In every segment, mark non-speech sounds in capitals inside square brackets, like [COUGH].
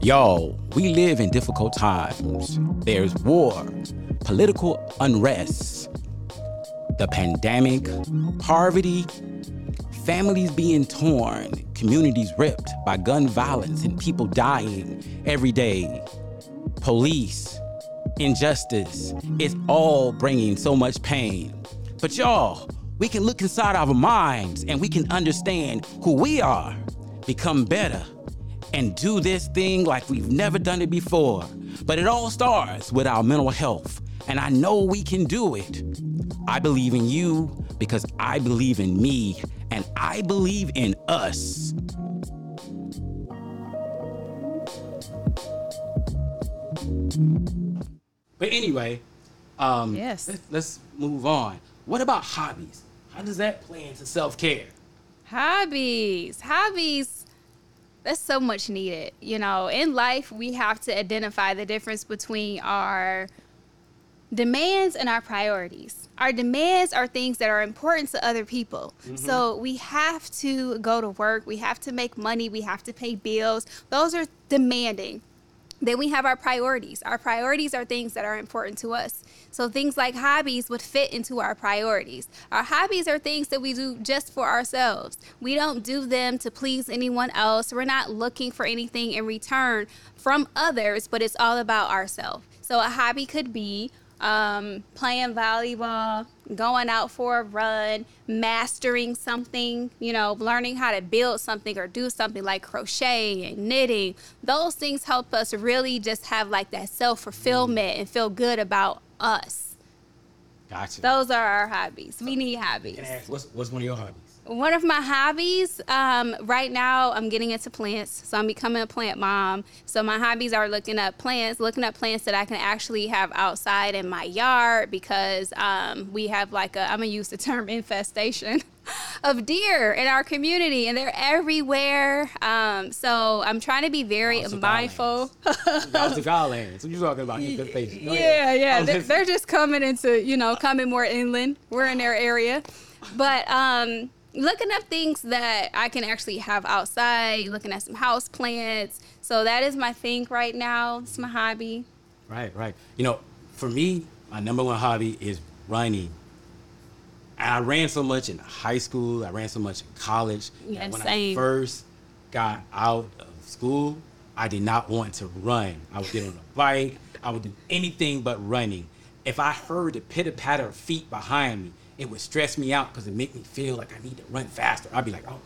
Y'all, we live in difficult times. There's war, political unrest, the pandemic, poverty, families being torn, communities ripped by gun violence, and people dying every day. Police, injustice, it's all bringing so much pain. But y'all, we can look inside our minds and we can understand who we are, become better, and do this thing like we've never done it before. But it all starts with our mental health, and I know we can do it. I believe in you because I believe in me, and I believe in us. But anyway, um, Yes. let's, let's move on. What about hobbies? How does that play into self care? Hobbies. Hobbies. That's so much needed. You know, in life, we have to identify the difference between our demands and our priorities. Our demands are things that are important to other people. Mm-hmm. So we have to go to work, we have to make money, we have to pay bills. Those are demanding. Then we have our priorities. Our priorities are things that are important to us. So things like hobbies would fit into our priorities. Our hobbies are things that we do just for ourselves. We don't do them to please anyone else. We're not looking for anything in return from others, but it's all about ourselves. So a hobby could be um, playing volleyball, going out for a run, mastering something, you know, learning how to build something or do something like crochet and knitting. Those things help us really just have like that self fulfillment and feel good about us. Gotcha. Those are our hobbies. We need hobbies. Ask, what's, what's one of your hobbies? One of my hobbies, um, right now, I'm getting into plants. So I'm becoming a plant mom. So my hobbies are looking up plants, looking up plants that I can actually have outside in my yard because um, we have like a, I'm going to use the term [LAUGHS] infestation [LAUGHS] of deer in our community and they're everywhere. Um, so I'm trying to be very mindful. That was the Godlands. What you talking about? Infestation. Yeah. Yeah. They're, just- they're just coming into, you know, coming more inland. We're in their area. But um looking up things that I can actually have outside, looking at some house plants. So that is my thing right now. It's my hobby. Right, right. You know, for me, my number one hobby is running. I ran so much in high school. I ran so much in college. Yeah, when same. I first got out of school, I did not want to run. I would get on a bike. I would do anything but running. If I heard the pitter patter of feet behind me, it would stress me out because it made me feel like I need to run faster. I'd be like, oh.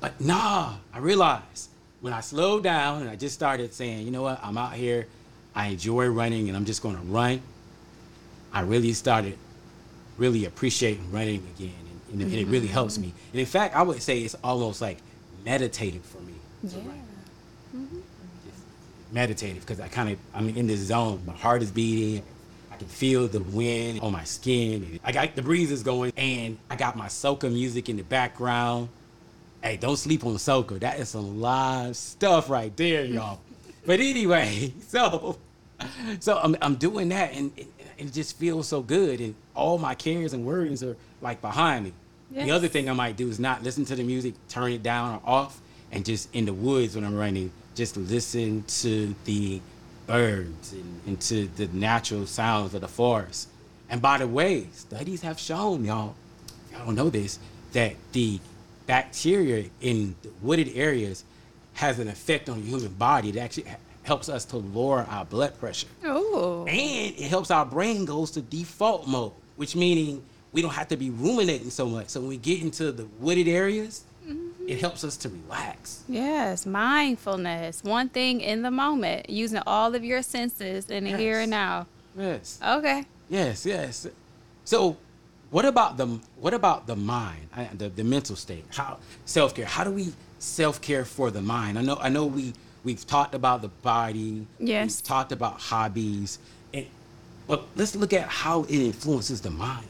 But nah, I realized when I slowed down and I just started saying, you know what, I'm out here, I enjoy running and I'm just gonna run. I really started really appreciating running again and, and it- and it really mm-hmm. helps me. And in fact, I would say it's almost like meditative for me. run. Just meditative because I kind of I'm in this zone. My heart is beating. I can feel the wind on my skin. I got the breezes going, and I got my soca music in the background. Hey, don't sleep on soca. That is some live stuff right there, y'all. [LAUGHS] but anyway, [LAUGHS] so so I'm I'm doing that, and it, it just feels so good, and all my cares and worries are like behind me. The other thing I might do is not listen to the music, turn it down or off, and just in the woods when I'm running, just listen to the birds and, and to the natural sounds of the forest. And by the way, studies have shown, y'all, y'all don't know this, that the bacteria in the wooded areas has an effect on the human body that actually helps us to lower our blood pressure. Oh. And it helps our brain goes to default mode, which meaning we don't have to be ruminating so much. So when we get into the wooded areas, it helps us to relax. Yes, mindfulness. One thing in the moment, using all of your senses in the here and now. Yes. Okay. Yes, yes. So, what about the what about the mind, the, the mental state? How self care? How do we self care for the mind? I know I know we we've talked about the body. Yes. We've talked about hobbies, and but let's look at how it influences the mind.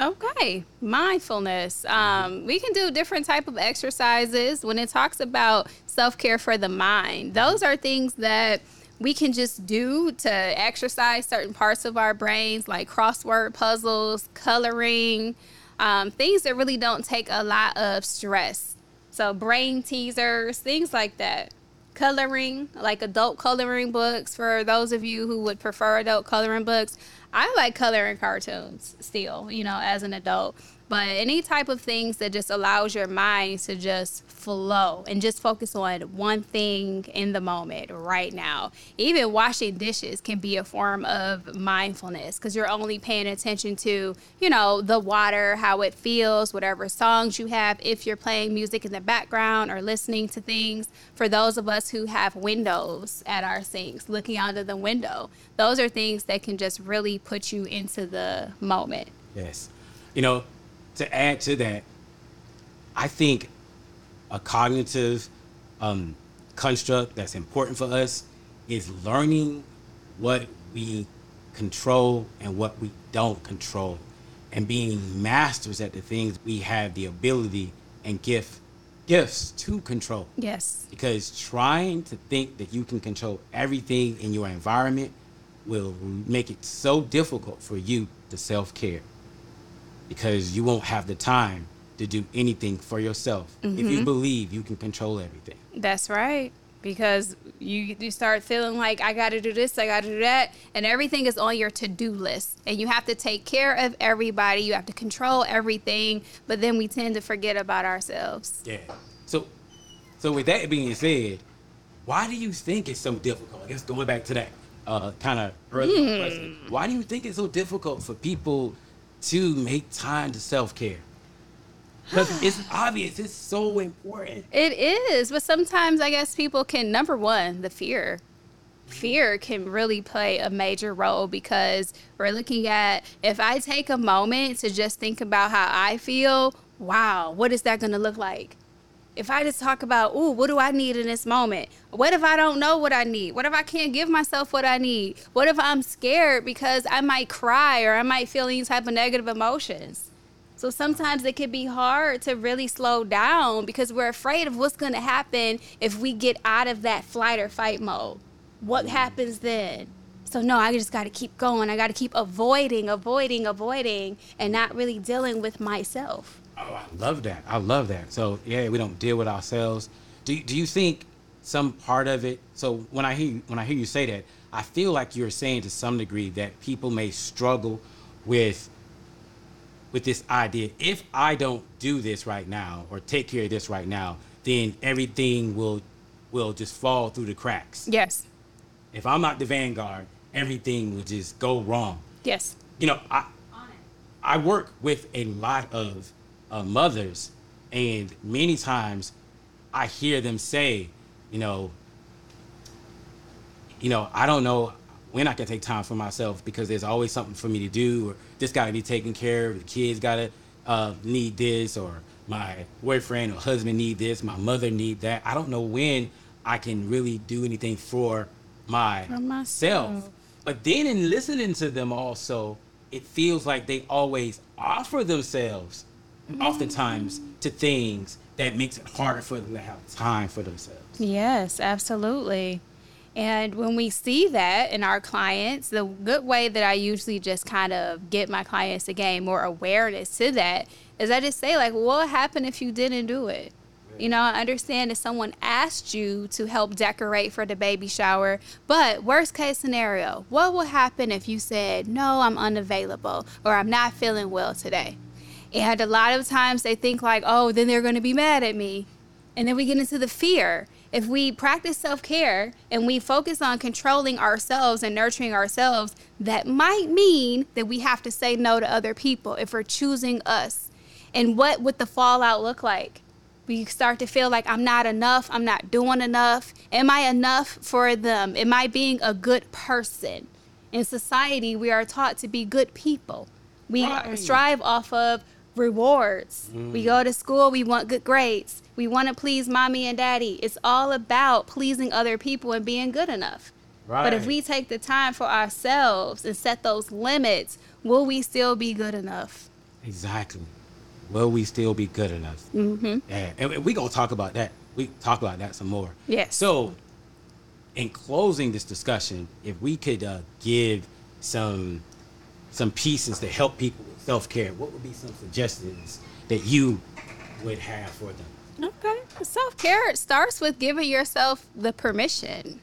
Okay, mindfulness. Um, we can do different type of exercises when it talks about self care for the mind. Those are things that we can just do to exercise certain parts of our brains, like crossword puzzles, coloring. um, things that really don't take a lot of stress. So brain teasers, things like that. Coloring, like adult coloring books for those of you who would prefer adult coloring books. I like coloring cartoons still, you know, as an adult. But any type of things that just allows your mind to just flow and just focus on one thing in the moment right now. Even washing dishes can be a form of mindfulness because you're only paying attention to, you know, the water, how it feels, whatever songs you have, if you're playing music in the background or listening to things. For those of us who have windows at our sinks, looking out of the window, those are things that can just really put you into the moment. Yes. You know, to add to that, I think a cognitive um, construct that's important for us is learning what we control and what we don't control and being masters at the things we have the ability and gift gifts to control. Yes. Because trying to think that you can control everything in your environment will make it so difficult for you to self-care because you won't have the time to do anything for yourself mm-hmm. if you mm-hmm. believe you can control everything. That's right. Because you, you start feeling like I got to do this, I got to do that, and everything is on your to do list. And you have to take care of everybody, you have to control everything, but then we tend to forget about ourselves. Yeah. So, so with that being said, why do you think it's so difficult? I guess going back to that uh, kind of early mm. question, why do you think it's so difficult for people to make time to self care? Because it's obvious, it's so important. It is, but sometimes I guess people can, number one, the fear. Fear can really play a major role because we're looking at if I take a moment to just think about how I feel, wow, what is that going to look like? If I just talk about, ooh, what do I need in this moment? What if I don't know what I need? What if I can't give myself what I need? What if I'm scared because I might cry or I might feel any type of negative emotions? So sometimes it can be hard to really slow down because we're afraid of what's going to happen if we get out of that flight or fight mode. What happens then? So no, I just got to keep going. I got to keep avoiding, avoiding, avoiding, and not really dealing with myself. Oh, I love that. I love that. So yeah, we don't deal with ourselves. Do Do you think some part of it? So when I hear when I hear you say that, I feel like you're saying to some degree that people may struggle with with this idea if I don't do this right now or take care of this right now, then everything will will just fall through the cracks. Yes. If I'm not the vanguard, everything will just go wrong. Yes. You know, I I work with a lot of uh, mothers, and many times I hear them say, you know, you know, I don't know when I can take time for myself because there's always something for me to do, or this got to be taken care of, the kids got to uh, need this, or my boyfriend or husband need this, my mother need that. I don't know when I can really do anything for, my for myself. But then in listening to them also, it feels like they always offer themselves. Mm-hmm. oftentimes to things that makes it harder for them to have time for themselves. Yes, absolutely. And when we see that in our clients, the good way that I usually just kind of get my clients to gain more awareness to that is I just say, like, what would happen if you didn't do it? You know, I understand if someone asked you to help decorate for the baby shower, but worst case scenario, what would happen if you said, no, I'm unavailable or I'm not feeling well today? And a lot of times they think, like, oh, then they're going to be mad at me. And then we get into the fear if we practice self care and we focus on controlling ourselves and nurturing ourselves, that might mean that we have to say no to other people if we're choosing us. And what would the fallout look like? We start to feel like I'm not enough, I'm not doing enough. Am I enough for them? Am I being a good person? In society, we are taught to be good people. We right. strive off of rewards. Mm. We go to school, we want good grades. We want to please mommy and daddy. It's all about pleasing other people and being good enough. Right. But if we take the time for ourselves and set those limits, will we still be good enough? Exactly. Will we still be good enough? Mm-hmm. Yeah. And we gonna talk about that. We talk about that some more. Yes. So, in closing this discussion, if we could uh, give some some pieces to help people with self care, what would be some suggestions that you would have for them? Okay. Self care starts with giving yourself the permission,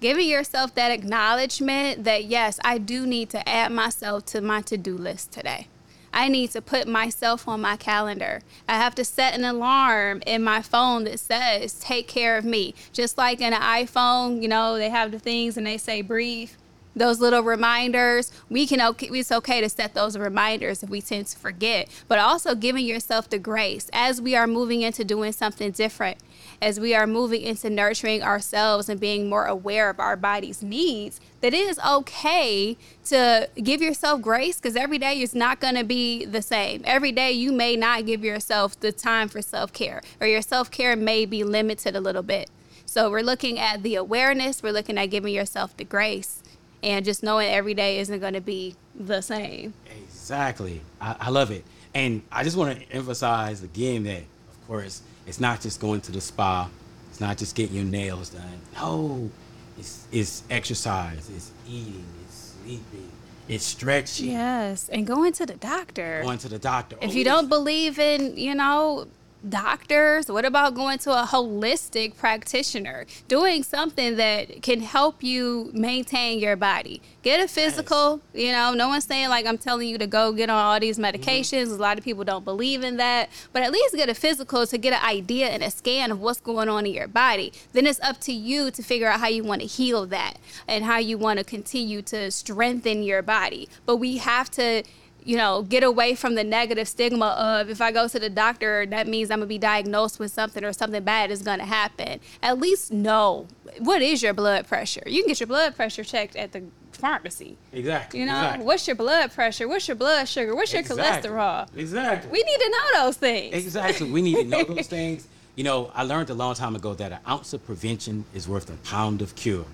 giving yourself that acknowledgement that, yes, I do need to add myself to my to do list today. I need to put myself on my calendar. I have to set an alarm in my phone that says, take care of me. Just like in an iPhone, you know, they have the things and they say, breathe those little reminders. We can okay it's okay to set those reminders if we tend to forget but also giving yourself the grace as we are moving into doing something different as we are moving into nurturing ourselves and being more aware of our body's needs that it is okay to give yourself grace because every day is not going to be the same. Every day you may not give yourself the time for self-care or your self-care may be limited a little bit. So we're looking at the awareness we're looking at giving yourself the grace and just knowing every day isn't going to be the same. Exactly. I, I love it. And I just want to emphasize again that, of course, it's not just going to the spa, it's not just getting your nails done. No, it's, it's exercise, it's eating, it's sleeping, it's stretching. Yes, and going to the doctor. Going to the doctor. If oh, you don't believe in, you know, doctors? What about going to a holistic practitioner? Doing something that can help you maintain your body. Get a physical, you know, no one's saying like I'm telling you to go get on all these mm-hmm. medications. Mm-hmm. A lot of people don't believe in that, but at least get a physical to get an idea and a scan of what's going on in your body. Then it's up to you to figure out how you want to heal that and how you want to continue to strengthen your body. But we have to you know, get away from the negative stigma of if I go to the doctor, that means I'm gonna be diagnosed with something or something bad is gonna happen. At least know what is your blood pressure. You can get your blood pressure checked at the pharmacy. Exactly. You know, exactly. what's your blood pressure? What's your blood sugar? What's your exactly. cholesterol? Exactly. We need to know those things. Exactly. We need to know those [LAUGHS] things. You know, I learned a long time ago that an ounce of prevention is worth a pound of cure.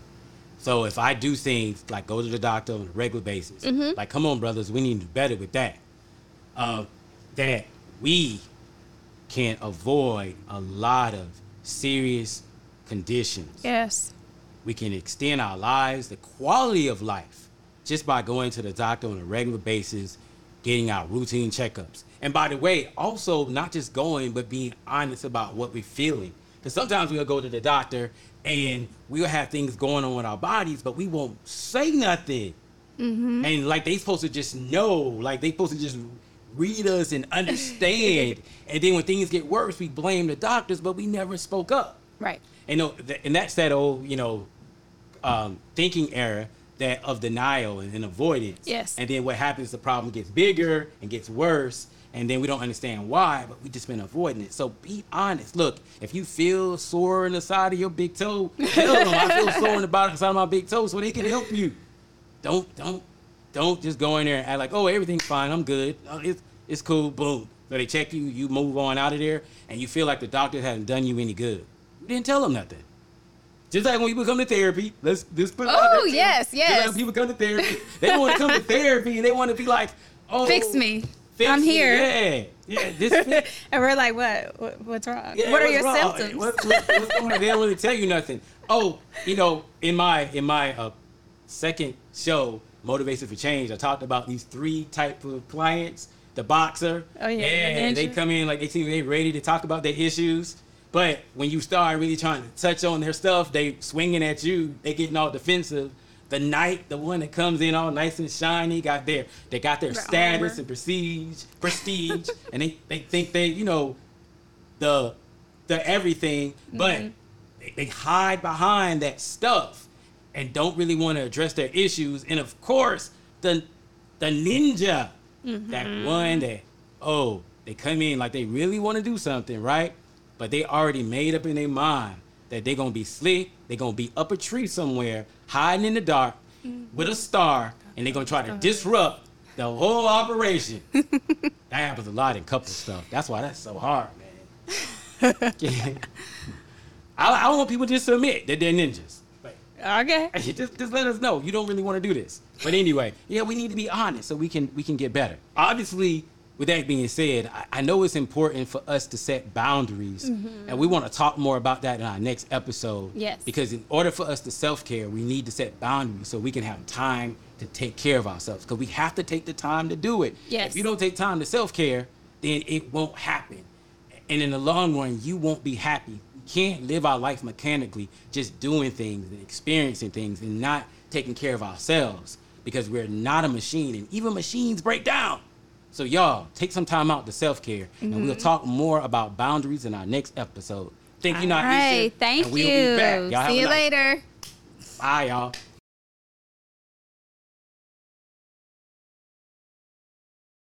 So if I do things like go to the doctor on a regular basis, mm-hmm. like come on, brothers, we need to do better with that. Uh, that we can avoid a lot of serious conditions. Yes. We can extend our lives, the quality of life, just by going to the doctor on a regular basis, getting our routine checkups. And by the way, also not just going, but being honest about what we're feeling. Because sometimes we'll go to the doctor and we'll have things going on with our bodies, but we won't say nothing. Mm-hmm. And like they supposed to just know, like they supposed to just read us and understand. [LAUGHS] and then when things get worse, we blame the doctors, but we never spoke up. Right. And and that's that old, you know, um, thinking error that of denial and, and avoidance. Yes. And then what happens? The problem gets bigger and gets worse, and then we don't understand why, but we just been avoiding it. So be honest. Look, if you feel sore in the side of your big toe, [LAUGHS] tell them I feel sore in the bottom side of my big toe, so they can help you. Don't don't don't just go in there and act like, oh, everything's fine, I'm good, oh, it's it's cool. Boom. So they check you, you move on out of there, and you feel like the doctor hasn't done you any good. You didn't tell them nothing. Just like when people come to therapy, let's just put. Oh yes, yes. Just like people come to therapy, they want to come to therapy and they want to be like, oh, fix me. I'm here. Yeah, yeah. This [LAUGHS] and we're like, what? what what's wrong? Yeah, what are your wrong? symptoms? What, what, what's going on? They don't really tell you nothing. Oh, you know, in my in my uh, second show, Motivation for Change, I talked about these three type of clients. The boxer. Oh yeah. Yeah. They come in like they seem they ready to talk about their issues. But when you start really trying to touch on their stuff, they swinging at you. They getting all defensive the knight, the one that comes in all nice and shiny, got their they got their, their status armor. and prestige, prestige, [LAUGHS] and they, they think they you know the the everything, but mm-hmm. they, they hide behind that stuff and don't really want to address their issues. And of course, the the ninja, mm-hmm. that one that oh they come in like they really want to do something right, but they already made up in their mind that they're gonna be slick, they're gonna be up a tree somewhere, hiding in the dark mm-hmm. with a star, and they're gonna try to disrupt the whole operation. [LAUGHS] that happens a lot in couple stuff. That's why that's so hard, man. [LAUGHS] I, I want people just to admit that they're ninjas. Okay. [LAUGHS] Just, just let us know. You don't really want to do this. But anyway, yeah, we need to be honest so we can we can get better. Obviously, with that being said, I, I, know it's important for us to set boundaries, mm-hmm. and we want to talk more about that in our next episode. Yes. Because in order for us to self care, we need to set boundaries so we can have time to take care of ourselves because we have to take the time to do it. Yes. If you don't take time to self care, then it won't happen. And in the long run, you won't be happy. We can't live our life mechanically, just doing things and experiencing things and not taking care of ourselves because we're not a machine and even machines break down. So, y'all, take some time out to self care and we'll Mm-hmm. talk more about boundaries in our next episode. Thank you, All Niesha. right. Thank you. and we'll you. Be back. Y'all See you nice- later. Bye, y'all.